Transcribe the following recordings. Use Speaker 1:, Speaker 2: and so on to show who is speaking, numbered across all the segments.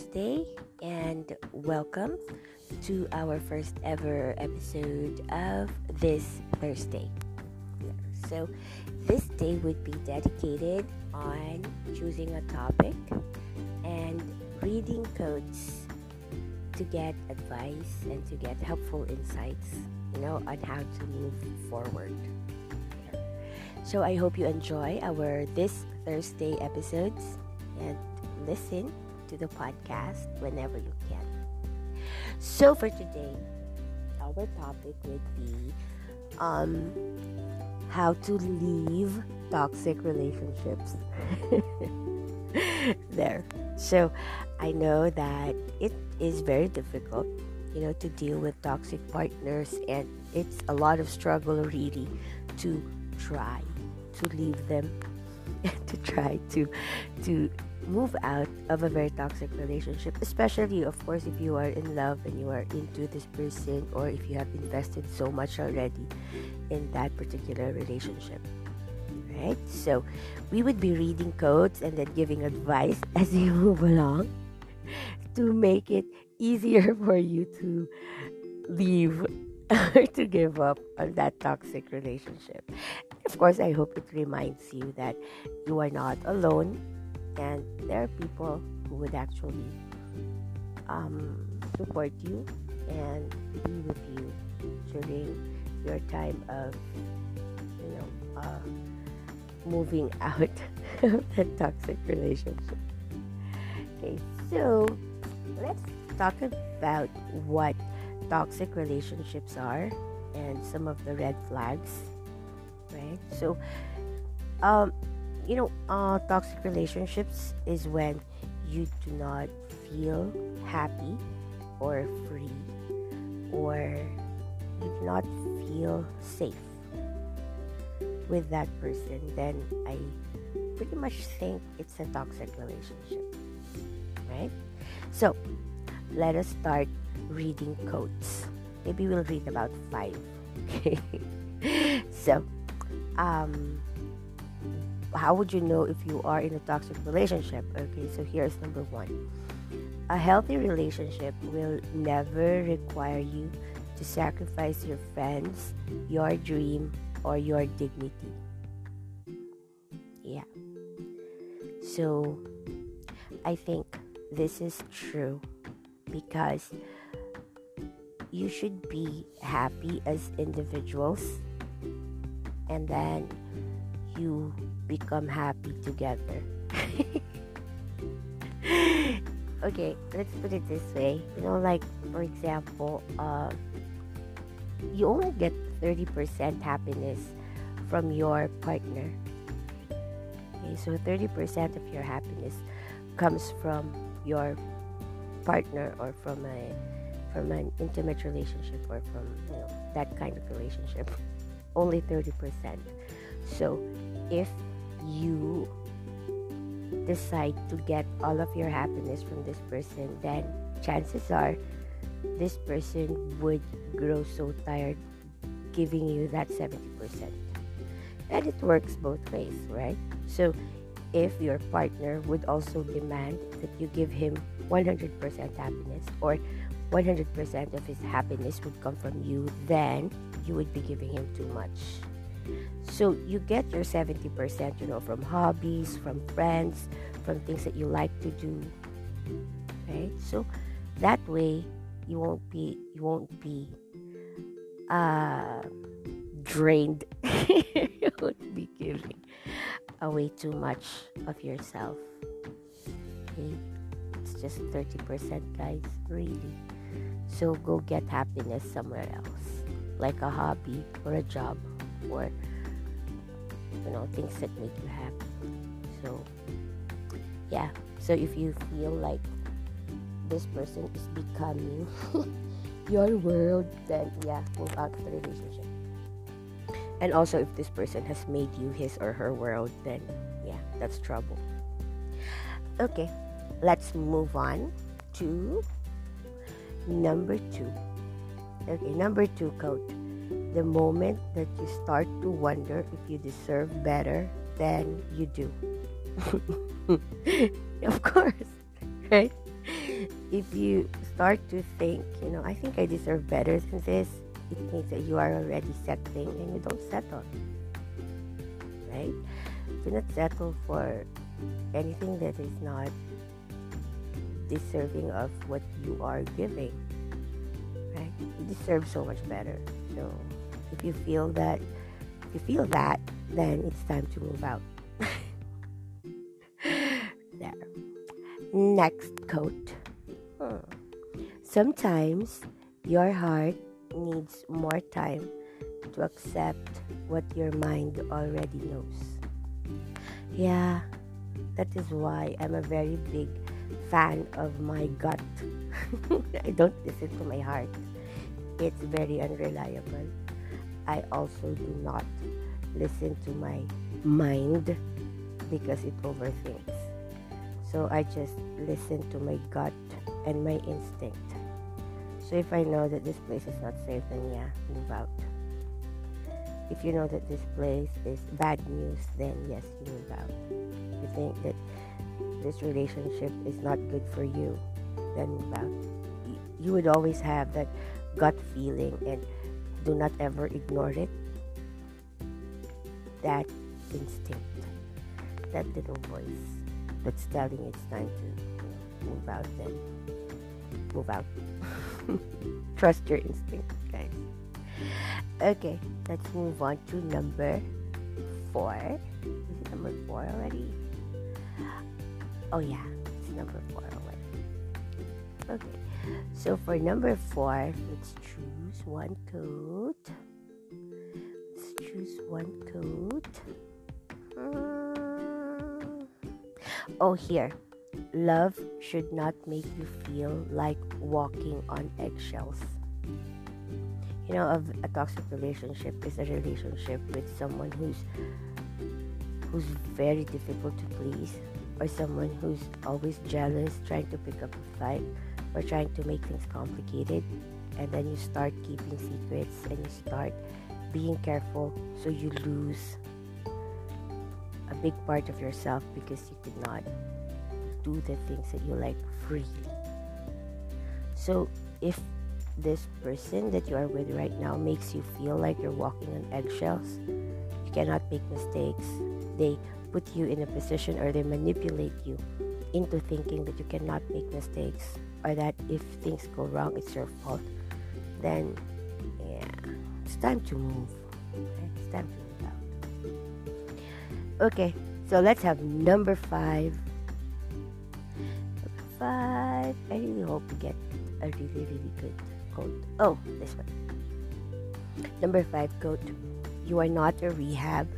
Speaker 1: Thursday, and welcome to our first ever episode of this Thursday. So, this day would be dedicated on choosing a topic and reading codes to get advice and to get helpful insights, you know, on how to move forward. So, I hope you enjoy our this Thursday episodes and listen to the podcast whenever you can. So for today, our topic would be um, how to leave toxic relationships. there. So I know that it is very difficult, you know, to deal with toxic partners and it's a lot of struggle really to try to leave them to try to to move out of a very toxic relationship, especially, of course, if you are in love and you are into this person or if you have invested so much already in that particular relationship. Right? So, we would be reading codes and then giving advice as you move along to make it easier for you to leave or to give up on that toxic relationship. Of course, I hope it reminds you that you are not alone and there are people who would actually um, support you and be with you during your time of you know uh, moving out of that toxic relationship. Okay so let's talk about what toxic relationships are and some of the red flags right? So um you know, uh, toxic relationships is when you do not feel happy or free or you do not feel safe with that person, then I pretty much think it's a toxic relationship. Right? So, let us start reading quotes Maybe we'll read about five. Okay. so, um, how would you know if you are in a toxic relationship? Okay, so here's number one. A healthy relationship will never require you to sacrifice your friends, your dream, or your dignity. Yeah. So I think this is true because you should be happy as individuals and then you become happy together. okay, let's put it this way. You know, like for example, uh, you only get 30% happiness from your partner. Okay, so 30% of your happiness comes from your partner or from a from an intimate relationship or from you know that kind of relationship. Only 30%. So if you decide to get all of your happiness from this person, then chances are this person would grow so tired giving you that 70%. And it works both ways, right? So if your partner would also demand that you give him 100% happiness or 100% of his happiness would come from you, then you would be giving him too much. So you get your 70%, you know, from hobbies, from friends, from things that you like to do. Right? So that way you won't be you won't be uh drained. you won't be giving away too much of yourself. Okay? It's just 30% guys, really. So go get happiness somewhere else. Like a hobby or a job or you know things that make you happy. So yeah. So if you feel like this person is becoming your world then yeah move out of the relationship. And also if this person has made you his or her world then yeah that's trouble. Okay let's move on to number two. Okay number two code the moment that you start to wonder if you deserve better than you do. of course, right? if you start to think, you know, I think I deserve better than this, it means that you are already settling and you don't settle. Right? Do not settle for anything that is not deserving of what you are giving. Right? You deserve so much better. So if you feel that if you feel that, then it's time to move out. there. Next quote. Hmm. Sometimes your heart needs more time to accept what your mind already knows. Yeah, that is why I'm a very big fan of my gut. I don't listen to my heart, it's very unreliable. I also do not listen to my mind because it overthinks. So I just listen to my gut and my instinct. So if I know that this place is not safe, then yeah, move out. If you know that this place is bad news, then yes, you move out. If you think that this relationship is not good for you, then move out. You would always have that gut feeling and do not ever ignore it. That instinct, that little voice that's telling it's time to move out, then move out. Trust your instinct, guys. Okay, let's move on to number four. Is it number four already? Oh, yeah, it's number four. Okay, so for number four, let's choose one coat. Let's choose one coat. Hmm. Oh, here love should not make you feel like walking on eggshells. You know, a, a toxic relationship is a relationship with someone who's who's very difficult to please, or someone who's always jealous, trying to pick up a fight, or trying to make things complicated, and then you start keeping secrets and you start being careful, so you lose a big part of yourself because you could not do the things that you like freely. So, if this person that you are with right now makes you feel like you're walking on eggshells, you cannot make mistakes. They put you in a position or they manipulate you into thinking that you cannot make mistakes or that if things go wrong, it's your fault. Then, yeah, it's time to move. It's time to move out. Okay, so let's have number five five. I really hope we get a really, really good quote. Oh, this one. Number five quote You are not a rehab.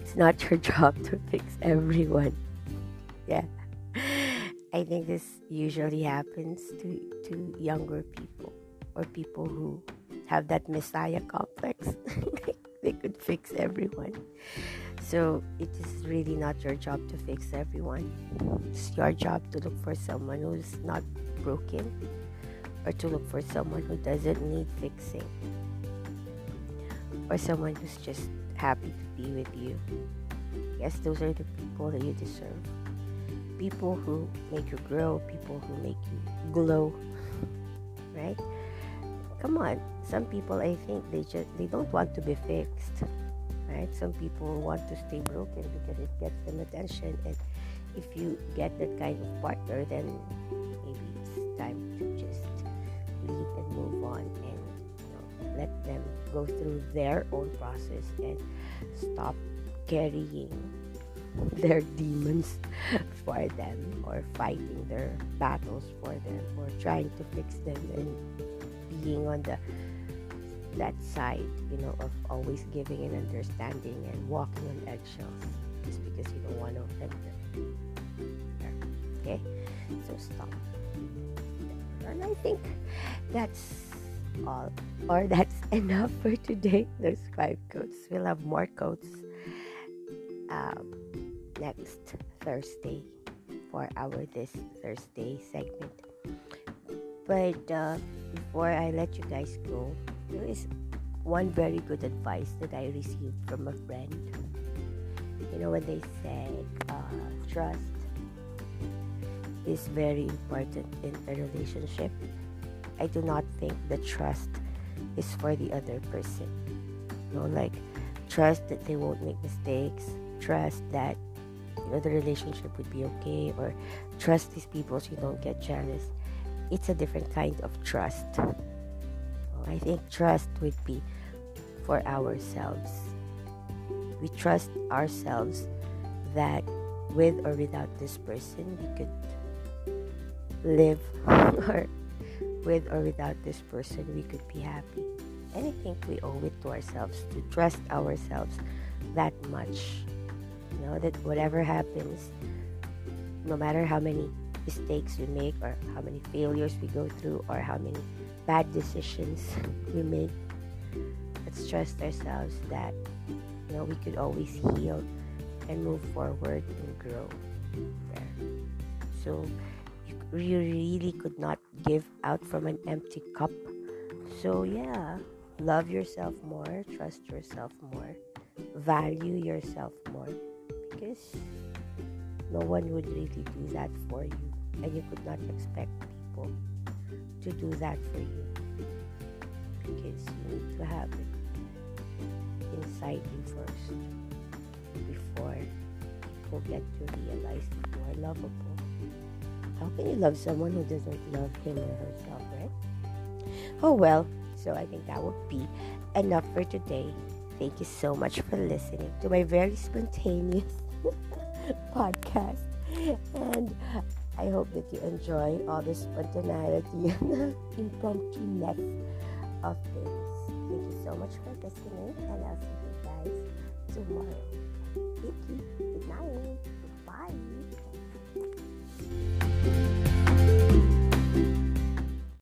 Speaker 1: It's not your job to fix everyone. Yeah. I think this usually happens to, to younger people or people who have that messiah complex. they could fix everyone. So it is really not your job to fix everyone. It's your job to look for someone who's not broken or to look for someone who doesn't need fixing or someone who's just happy to be with you. Yes, those are the people that you deserve. People who make you grow, people who make you glow. Right? Come on. Some people I think they just they don't want to be fixed right some people want to stay broken because it gets them attention and if you get that kind of partner then maybe it's time to just leave and move on and you know, let them go through their own process and stop carrying their demons for them or fighting their battles for them or trying to fix them and being on the that side, you know, of always giving and understanding and walking on eggshells just because you don't want to offend them. Okay? So stop. And I think that's all. Or that's enough for today. Those five quotes. We'll have more quotes um, next Thursday for our This Thursday segment. But uh, before I let you guys go, there is one very good advice that I received from a friend. You know, when they say uh, trust is very important in a relationship. I do not think the trust is for the other person. You know, like trust that they won't make mistakes, trust that you know the relationship would be okay, or trust these people so you don't get jealous. It's a different kind of trust. I think trust would be for ourselves. We trust ourselves that with or without this person we could live or with or without this person we could be happy and i think we owe it to ourselves to trust ourselves that much you know that whatever happens no matter how many mistakes we make or how many failures we go through or how many bad decisions we make let's trust ourselves that you know we could always heal and move forward and grow there. So you really could not give out from an empty cup. So yeah, love yourself more, trust yourself more, value yourself more because no one would really do that for you and you could not expect people to do that for you because you need to have it inside you first before people get to realize that you are lovable. How can you love someone who doesn't love him or herself, right? Oh well, so I think that would be enough for today. Thank you so much for listening to my very spontaneous podcast. And I hope that you enjoy all the spontaneity and impromptu-ness of things. Thank you so much for listening, and I'll see you guys tomorrow. Thank you.